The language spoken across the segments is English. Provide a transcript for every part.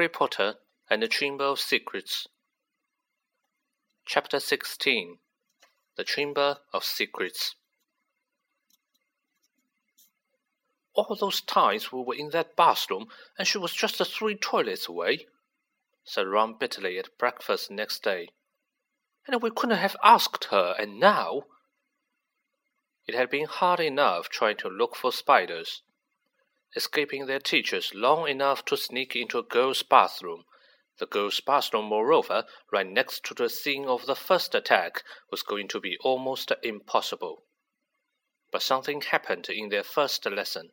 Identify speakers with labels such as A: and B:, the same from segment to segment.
A: Harry Potter and the Chamber of Secrets. Chapter 16 The Chamber of Secrets. All those times we were in that bathroom and she was just three toilets away, said Ron bitterly at breakfast next day. And we couldn't have asked her, and now. It had been hard enough trying to look for spiders escaping their teachers long enough to sneak into a girl's bathroom. The girl's bathroom, moreover, right next to the scene of the first attack, was going to be almost impossible. But something happened in their first lesson.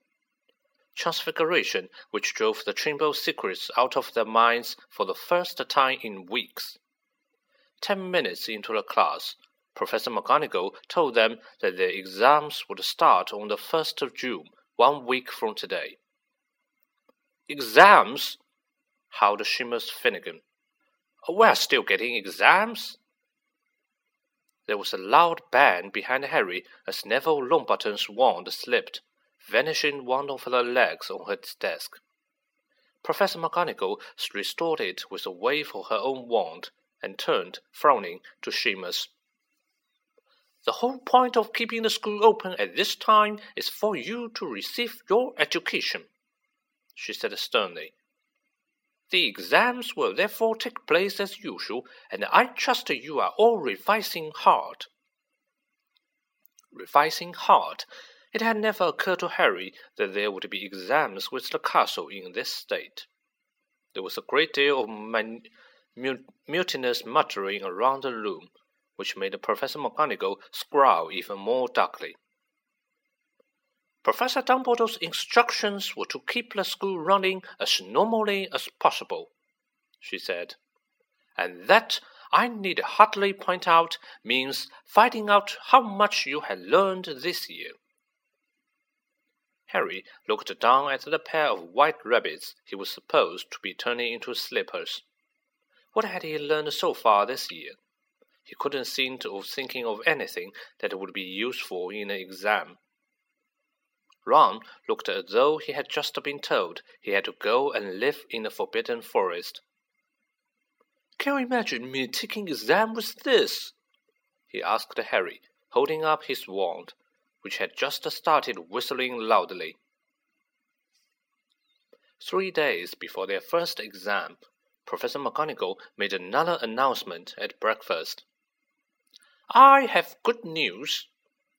A: Transfiguration, which drove the of Secrets out of their minds for the first time in weeks. Ten minutes into the class, Professor McGonagall told them that their exams would start on the 1st of June one week from today. Exams? howled Seamus Finnegan. Oh, we're still getting exams? There was a loud bang behind Harry as Neville Longbottom's wand slipped, vanishing one of the legs on his desk. Professor McGonagall restored it with a wave of her own wand and turned, frowning, to Seamus. The whole point of keeping the school open at this time is for you to receive your education, she said sternly. The exams will therefore take place as usual, and I trust you are all revising hard. Revising hard. It had never occurred to Harry that there would be exams with the castle in this state. There was a great deal of mutinous muttering around the room, which made Professor McGonagall scowl even more darkly. Professor Dumbledore's instructions were to keep the school running as normally as possible, she said. And that, I need hardly point out, means finding out how much you had learned this year. Harry looked down at the pair of white rabbits he was supposed to be turning into slippers. What had he learned so far this year? He couldn't seem to thinking of anything that would be useful in an exam. Ron looked as though he had just been told he had to go and live in the Forbidden Forest. Can you imagine me taking exam with this? he asked Harry, holding up his wand, which had just started whistling loudly. Three days before their first exam, Professor McGonagall made another announcement at breakfast. I have good news,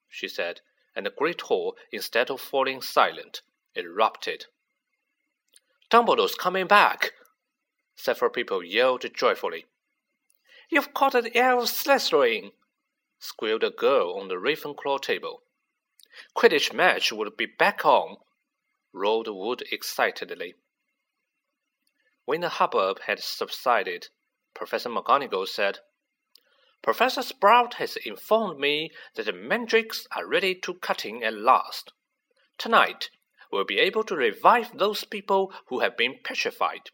A: she said, and the great hall, instead of falling silent, erupted. Dumbledore's coming back! Several people yelled joyfully. You've caught the heir of Slytherin! squealed a girl on the Ravenclaw table. Quidditch match will be back on, roared Wood excitedly. When the hubbub had subsided, Professor McGonagall said, Professor Sprout has informed me that the mandrakes are ready to cut in at last. Tonight, we'll be able to revive those people who have been petrified.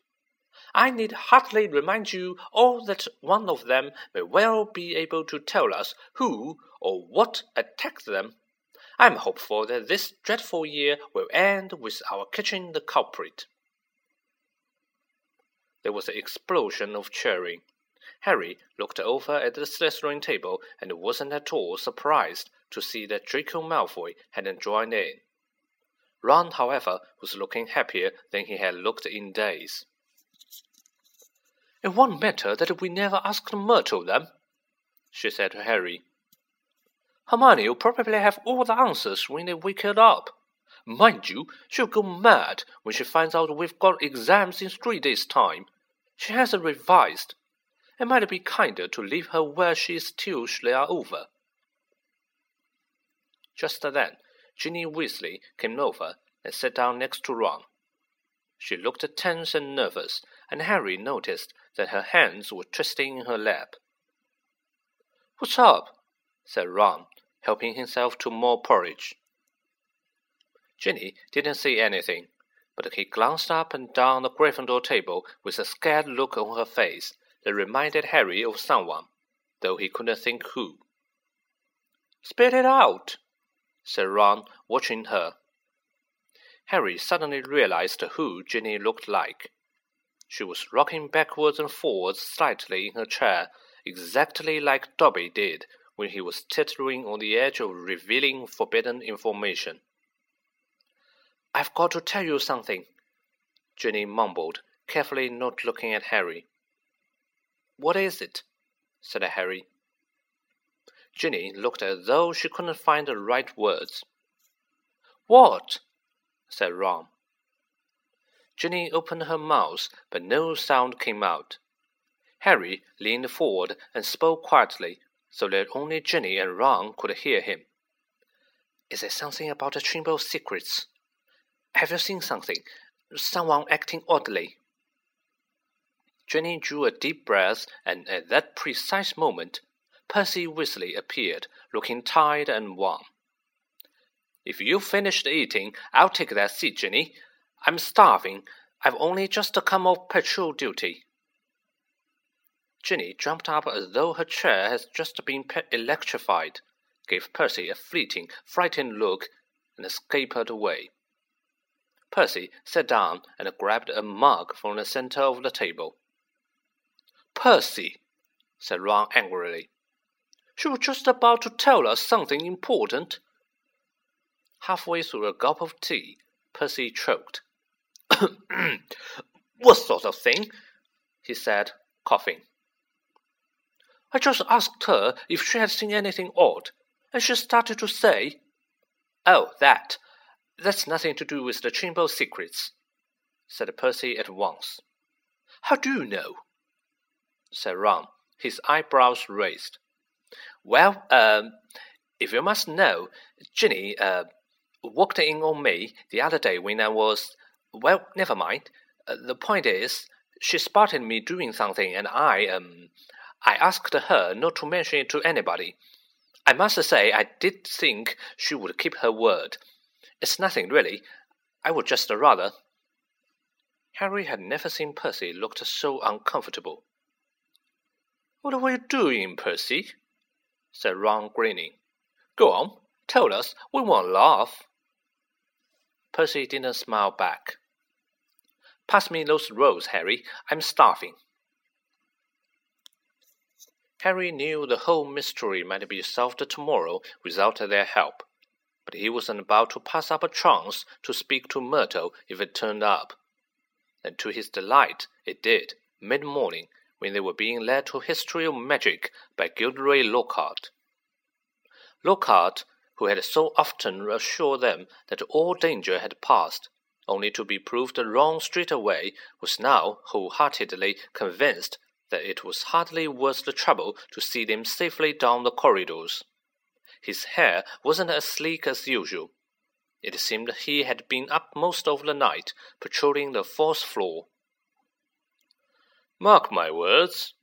A: I need hardly remind you all that one of them may well be able to tell us who or what attacked them. I am hopeful that this dreadful year will end with our catching the culprit. There was an explosion of cheering. Harry looked over at the Slytherin table and wasn't at all surprised to see that Draco Malfoy hadn't joined in. Ron, however, was looking happier than he had looked in days. It won't matter that we never asked Myrtle, then, she said to Harry. Hermione will probably have all the answers when they wake her up. Mind you, she'll go mad when she finds out we've got exams in three days' time. She hasn't revised, it might be kinder to leave her where she is till they are over. Just then, Ginny Weasley came over and sat down next to Ron. She looked tense and nervous, and Harry noticed that her hands were twisting in her lap. What's up? said Ron, helping himself to more porridge. Ginny didn't say anything, but he glanced up and down the Gryffindor table with a scared look on her face that reminded Harry of someone, though he couldn't think who. Spit it out, said Ron, watching her. Harry suddenly realized who Ginny looked like. She was rocking backwards and forwards slightly in her chair, exactly like Dobby did when he was teetering on the edge of revealing forbidden information. I've got to tell you something, Ginny mumbled, carefully not looking at Harry. What is it? said Harry. Ginny looked as though she couldn't find the right words. What? said Ron. Ginny opened her mouth, but no sound came out. Harry leaned forward and spoke quietly, so that only Ginny and Ron could hear him. Is it something about the of Secrets? Have you seen something? Someone acting oddly? Ginny drew a deep breath, and at that precise moment, Percy Weasley appeared, looking tired and wan. If you've finished eating, I'll take that seat, Ginny. I'm starving. I've only just come off patrol duty. Ginny jumped up as though her chair had just been electrified, gave Percy a fleeting, frightened look, and scampered away. Percy sat down and grabbed a mug from the center of the table. Percy, said Ron angrily, she was just about to tell us something important. Halfway through a gulp of tea, Percy choked. what sort of thing? he said, coughing. I just asked her if she had seen anything odd, and she started to say, Oh, that. That's nothing to do with the Chamber of Secrets, said Percy at once. How do you know? Said Ron, his eyebrows raised. Well, um, if you must know, Ginny uh, walked in on me the other day when I was. Well, never mind. Uh, the point is, she spotted me doing something, and I um, I asked her not to mention it to anybody. I must say I did think she would keep her word. It's nothing really. I would just rather. Harry had never seen Percy look so uncomfortable. What were you doing, Percy? said Ron, grinning. Go on, tell us. We won't laugh. Percy didn't smile back. Pass me those rolls, Harry. I'm starving. Harry knew the whole mystery might be solved tomorrow without their help, but he wasn't about to pass up a chance to speak to Myrtle if it turned up. And to his delight, it did, mid morning, when they were being led to History of Magic by Gilderoy Lockhart. Lockhart, who had so often assured them that all danger had passed, only to be proved wrong straight away, was now wholeheartedly convinced that it was hardly worth the trouble to see them safely down the corridors. His hair wasn't as sleek as usual. It seemed he had been up most of the night, patrolling the fourth floor. Mark my words,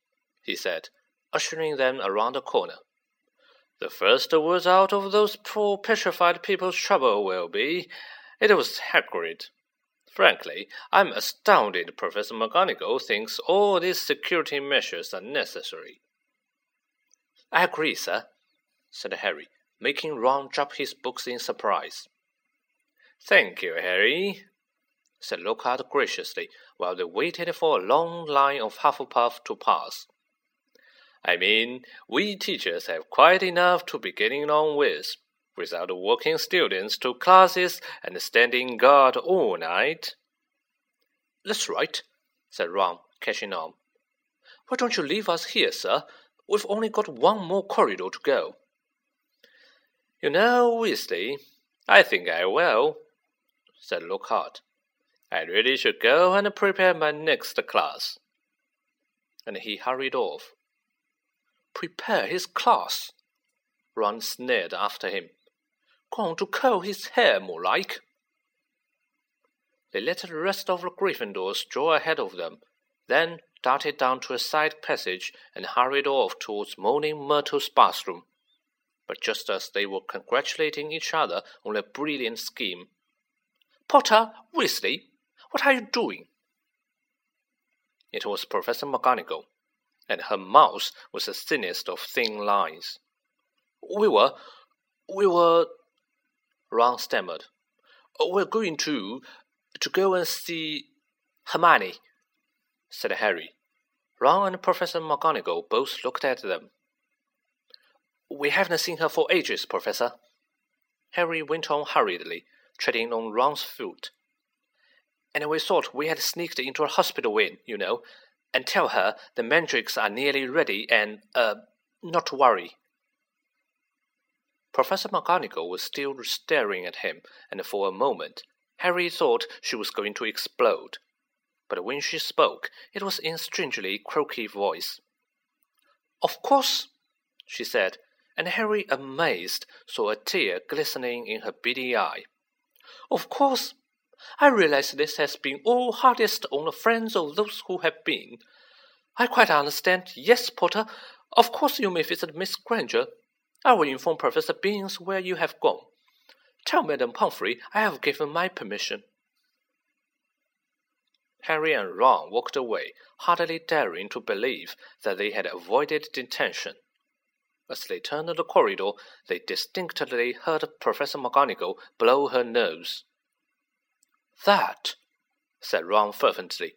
A: he said, ushering them around a corner. The first word out of those poor petrified people's trouble will be, it was Hagrid. Frankly, I'm astounded Professor McGonagall thinks all these security measures are necessary. I agree, sir, said Harry, making Ron drop his books in surprise. Thank you, Harry, said Lockhart graciously, while they waited for a long line of Hufflepuff to pass. I mean, we teachers have quite enough to be getting on with without walking students to classes and standing guard all night. That's right, said Ron, catching on. Why don't you leave us here, sir? We've only got one more corridor to go. You know, Weasley, I think I will, said Lockhart. I really should go and prepare my next class. And he hurried off. Prepare his class, Ron sneered after him. Going to curl his hair more like. They let the rest of the Gryffindors draw ahead of them, then darted down to a side passage and hurried off towards Moaning Myrtle's bathroom. But just as they were congratulating each other on their brilliant scheme, Potter, Weasley, what are you doing? It was Professor McGonagall, and her mouth was the thinnest of thin lines. We were, we were Ron stammered. We're going to to go and see Hermione. said Harry. Ron and Professor McGonagall both looked at them. We haven't seen her for ages, Professor. Harry went on hurriedly, treading on Ron's foot. And we thought we had sneaked into a hospital wing, you know, and tell her the mandrakes are nearly ready and, uh, not to worry. Professor McGonagall was still staring at him, and for a moment Harry thought she was going to explode but when she spoke, it was in a strangely croaky voice. Of course, she said, and Harry, amazed, saw a tear glistening in her beady eye. Of course, I realize this has been all hardest on the friends of those who have been. I quite understand. Yes, Potter, of course you may visit Miss Granger. I will inform Professor Binns where you have gone. Tell Madame Pomfrey I have given my permission. Harry and Ron walked away, hardly daring to believe that they had avoided detention. As they turned the corridor, they distinctly heard Professor McGonagall blow her nose. That, said Ron fervently,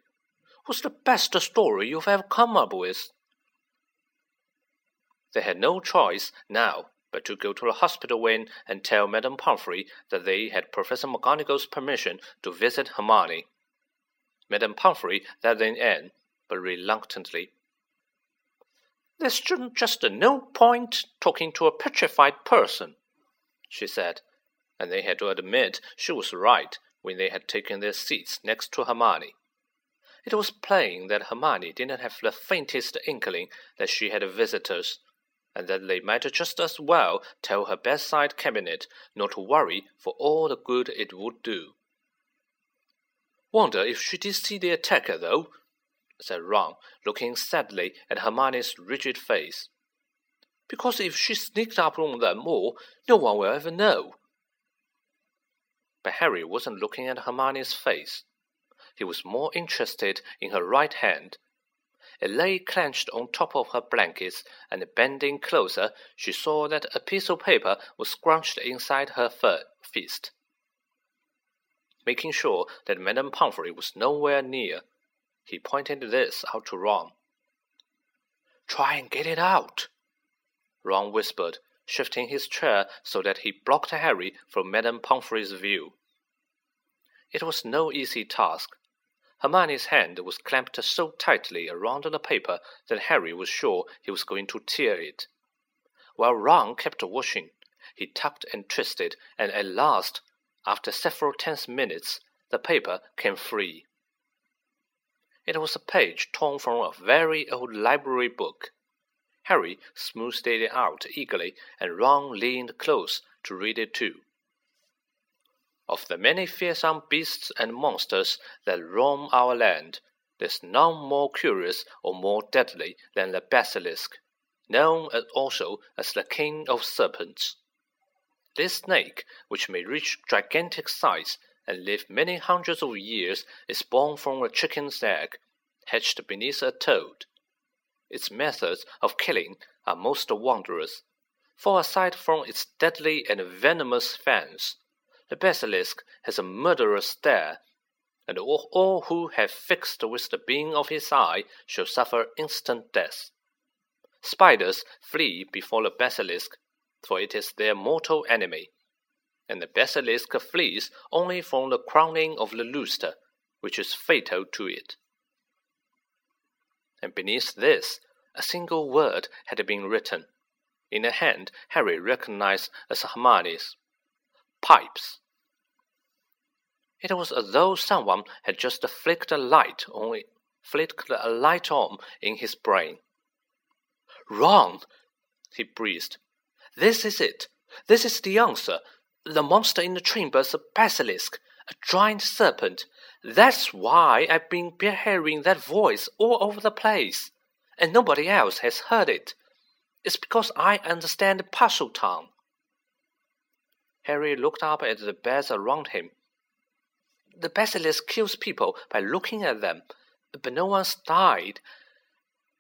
A: was the best story you've ever come up with. They had no choice now but to go to the hospital wing and tell Madame Pomfrey that they had Professor McGonagall's permission to visit Hermione. Madame Pomfrey let them in, but reluctantly. There's just no point talking to a petrified person, she said, and they had to admit she was right when they had taken their seats next to Hermione. It was plain that Hermione didn't have the faintest inkling that she had visitors, and that they might just as well tell her bedside cabinet not to worry for all the good it would do. Wonder if she did see the attacker, though, said Ron, looking sadly at Hermione's rigid face. Because if she sneaked up on them all, no one will ever know. But Harry wasn't looking at Hermione's face. He was more interested in her right hand. It lay clenched on top of her blankets, and bending closer, she saw that a piece of paper was scrunched inside her fist making sure that Madame Pomfrey was nowhere near. He pointed this out to Ron. Try and get it out, Ron whispered, shifting his chair so that he blocked Harry from Madame Pomfrey's view. It was no easy task. Hermione's hand was clamped so tightly around the paper that Harry was sure he was going to tear it. While Ron kept watching, he tugged and twisted, and at last after several tense minutes, the paper came free. It was a page torn from a very old library book. Harry smoothed it out eagerly, and Ron leaned close to read it too. Of the many fearsome beasts and monsters that roam our land, there's none more curious or more deadly than the basilisk, known also as the king of serpents. This snake, which may reach gigantic size and live many hundreds of years, is born from a chicken's egg, hatched beneath a toad. Its methods of killing are most wondrous, for aside from its deadly and venomous fangs, the basilisk has a murderous stare, and all, all who have fixed with the beam of his eye shall suffer instant death. Spiders flee before the basilisk for it is their mortal enemy, and the basilisk flees only from the crowning of the rooster, which is fatal to it. And beneath this, a single word had been written, in a hand Harry recognized as Hermione's pipes. It was as though someone had just flicked a light on flicked a light on in his brain. Ron, he breathed, this is it. This is the answer. The monster in the chamber is a basilisk, a giant serpent. That's why I've been hearing that voice all over the place, and nobody else has heard it. It's because I understand Parseltongue. Harry looked up at the beds around him. The basilisk kills people by looking at them, but no one's died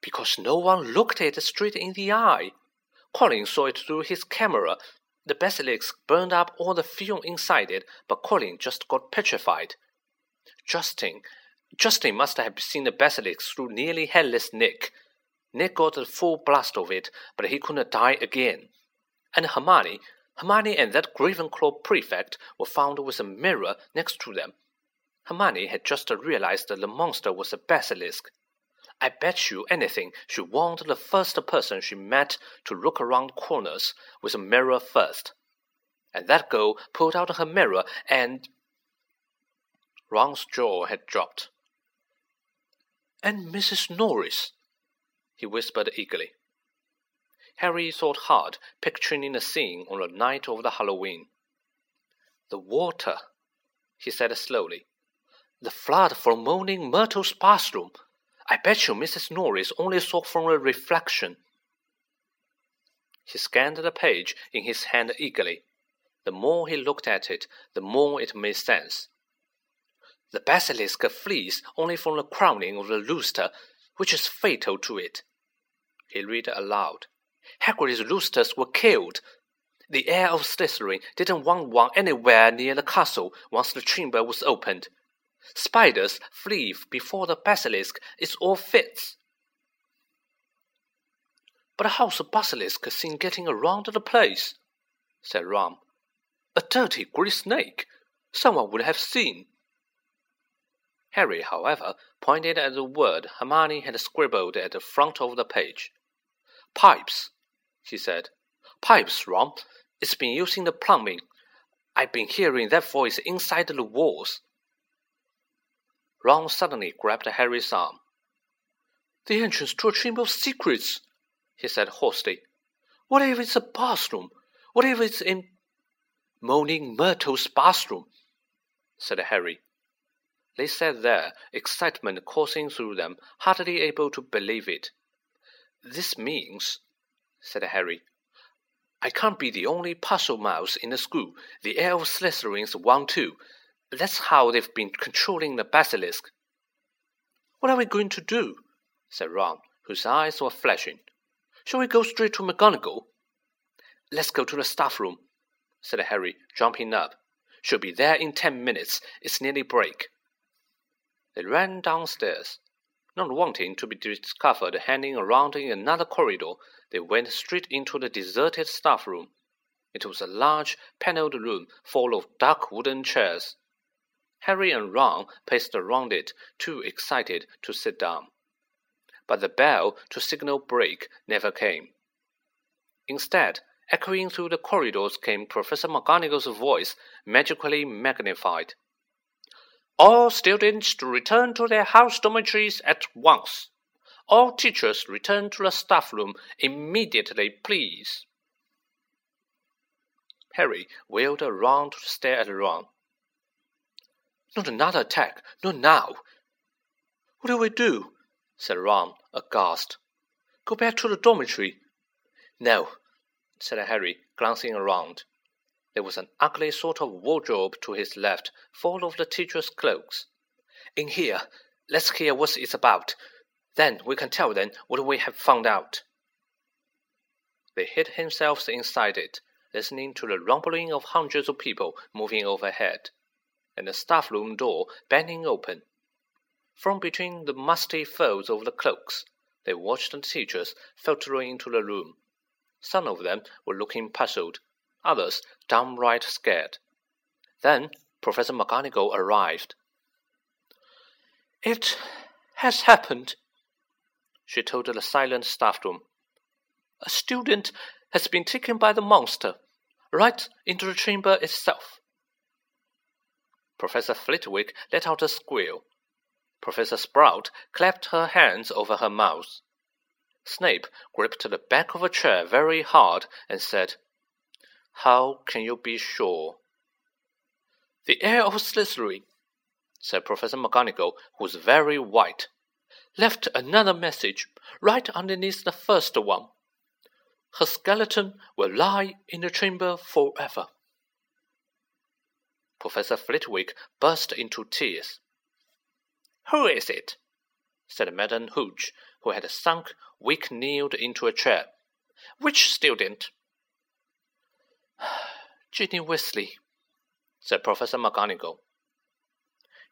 A: because no one looked it straight in the eye. Colin saw it through his camera. The basilisk burned up all the film inside it, but Colin just got petrified. Justin, Justin must have seen the basilisk through nearly headless Nick. Nick got the full blast of it, but he couldn't die again. And Hermione, Hermione and that Ravenclaw prefect were found with a mirror next to them. Hermione had just realized that the monster was a basilisk. I bet you anything she warned the first person she met to look around corners with a mirror first. And that girl pulled out her mirror and. Ron's jaw had dropped. And Mrs. Norris, he whispered eagerly. Harry thought hard, picturing the scene on the night of the Halloween. The water, he said slowly. The flood from Moaning Myrtle's bathroom. I bet you Mrs. Norris only saw from a reflection. He scanned the page in his hand eagerly. The more he looked at it, the more it made sense. The basilisk flees only from the crowning of the rooster, which is fatal to it. He read aloud. Hagrid's roosters were killed. The heir of Slytherin didn't want one anywhere near the castle once the chamber was opened. Spiders flee before the basilisk. It's all fits. But how's a basilisk seen getting around the place? said Ron. A dirty grey snake. Someone would have seen. Harry, however, pointed at the word Hermione had scribbled at the front of the page. Pipes, he said. Pipes, Ron. It's been using the plumbing. I've been hearing that voice inside the walls. Ron suddenly grabbed Harry's arm. The entrance to a chamber of secrets, he said hoarsely. What if it's a bathroom? What if it's in Moaning Myrtle's bathroom? said Harry. They sat there, excitement coursing through them, hardly able to believe it. This means, said Harry, I can't be the only Parselmouth in the school. The heir of Slytherin's one too. That's how they've been controlling the basilisk. What are we going to do? said Ron, whose eyes were flashing. Shall we go straight to McGonagall? Let's go to the staff room, said Harry, jumping up. She'll be there in ten minutes. It's nearly break. They ran downstairs. Not wanting to be discovered hanging around in another corridor, they went straight into the deserted staff room. It was a large, panelled room full of dark wooden chairs. Harry and Ron paced around it, too excited to sit down. But the bell to signal break never came. Instead, echoing through the corridors came Professor McGonagall's voice, magically magnified. All students to return to their house dormitories at once. All teachers return to the staff room immediately, please. Harry wheeled around to stare at Ron. Not another attack, not now. What do we do? said Ron, aghast. Go back to the dormitory. No, said Harry, glancing around. There was an ugly sort of wardrobe to his left, full of the teachers' cloaks. In here, let's hear what it's about. Then we can tell them what we have found out. They hid themselves inside it, listening to the rumbling of hundreds of people moving overhead, and the staff room door banging open. From between the musty folds of the cloaks, they watched the teachers filtering into the room. Some of them were looking puzzled, others downright scared. Then Professor McGonagall arrived. It has happened, she told the silent staff room. A student has been taken by the monster, right into the chamber itself. Professor Flitwick let out a squeal. Professor Sprout clapped her hands over her mouth. Snape gripped the back of a chair very hard and said, how can you be sure? The heir of Slytherin, said Professor McGonagall, who was very white, left another message right underneath the first one. Her skeleton will lie in the chamber forever. Professor Flitwick burst into tears. Who is it? said Madame Hooch, who had sunk weak-kneed into a chair. Which student? Ginny Weasley, said Professor McGonagall.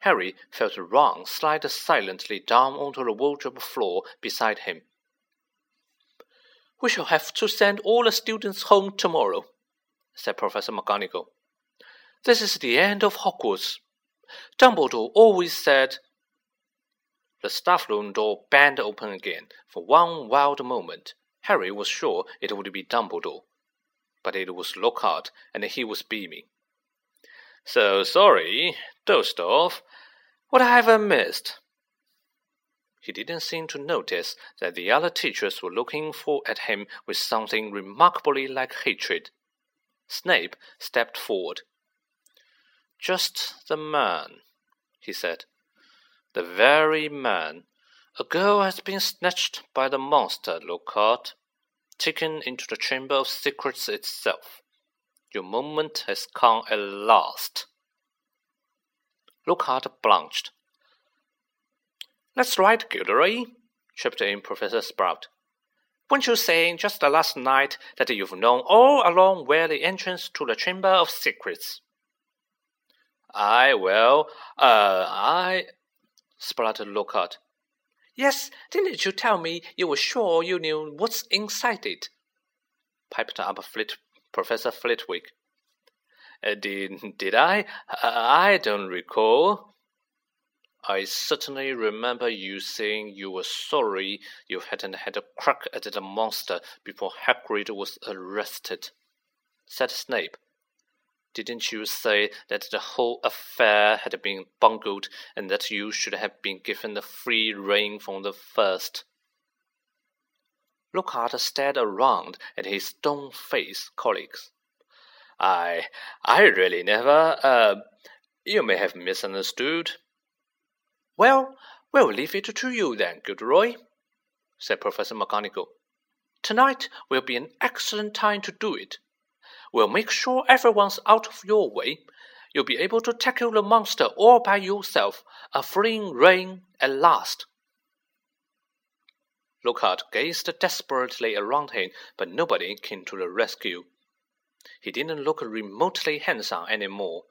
A: Harry felt Ron slide silently down onto the wardrobe floor beside him. We shall have to send all the students home tomorrow, said Professor McGonagall. This is the end of Hogwarts. Dumbledore always said. The staff room door banged open again. For one wild moment, Harry was sure it would be Dumbledore. But it was Lockhart, and he was beaming. So sorry, Dostov. What have I missed? He didn't seem to notice that the other teachers were looking for at him with something remarkably like hatred. Snape stepped forward. Just the man, he said. The very man. A girl has been snatched by the monster, Lockhart, taken into the Chamber of Secrets itself. Your moment has come at last. Lockhart blanched. That's right, Gilderoy, chipped in Professor Sprout. Weren't you saying just last night that you've known all along where the entrance to the Chamber of Secrets? I, well, uh, I, spluttered Lockhart. Yes, didn't you tell me you were sure you knew what's inside it? piped up Flit Professor Flitwick. Uh, did, did I? I don't recall, I certainly remember you saying you were sorry you hadn't had a crack at the monster before Hagrid was arrested, said Snape. Didn't you say that the whole affair had been bungled and that you should have been given the free rein from the first? Lockhart stared around at his stone-faced colleagues. I, I really never, uh, you may have misunderstood. Well, we'll leave it to you then, Gilderoy, said Professor McGonagall. Tonight will be an excellent time to do it. We'll make sure everyone's out of your way. You'll be able to tackle the monster all by yourself, a freeing rein at last. Lockhart gazed desperately around him, but nobody came to the rescue. He didn't look remotely handsome any more,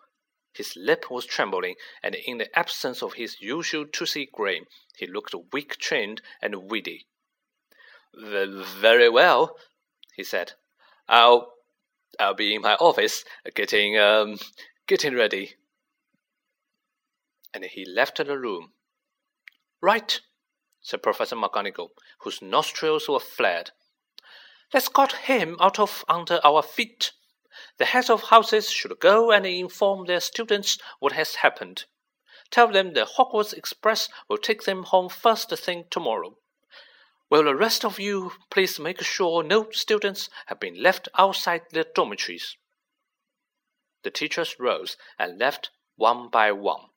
A: his lip was trembling, and in the absence of his usual toothy grin, he looked weak chained and weedy. Very well, he said. I'll I'll be in my office getting um getting ready. And he left the room. Right, said Professor McGonagall, whose nostrils were flared. Let's got him out of under our feet. The heads of houses should go and inform their students what has happened. Tell them the Hogwarts Express will take them home first thing tomorrow. Will the rest of you please make sure no students have been left outside their dormitories? The teachers rose and left one by one.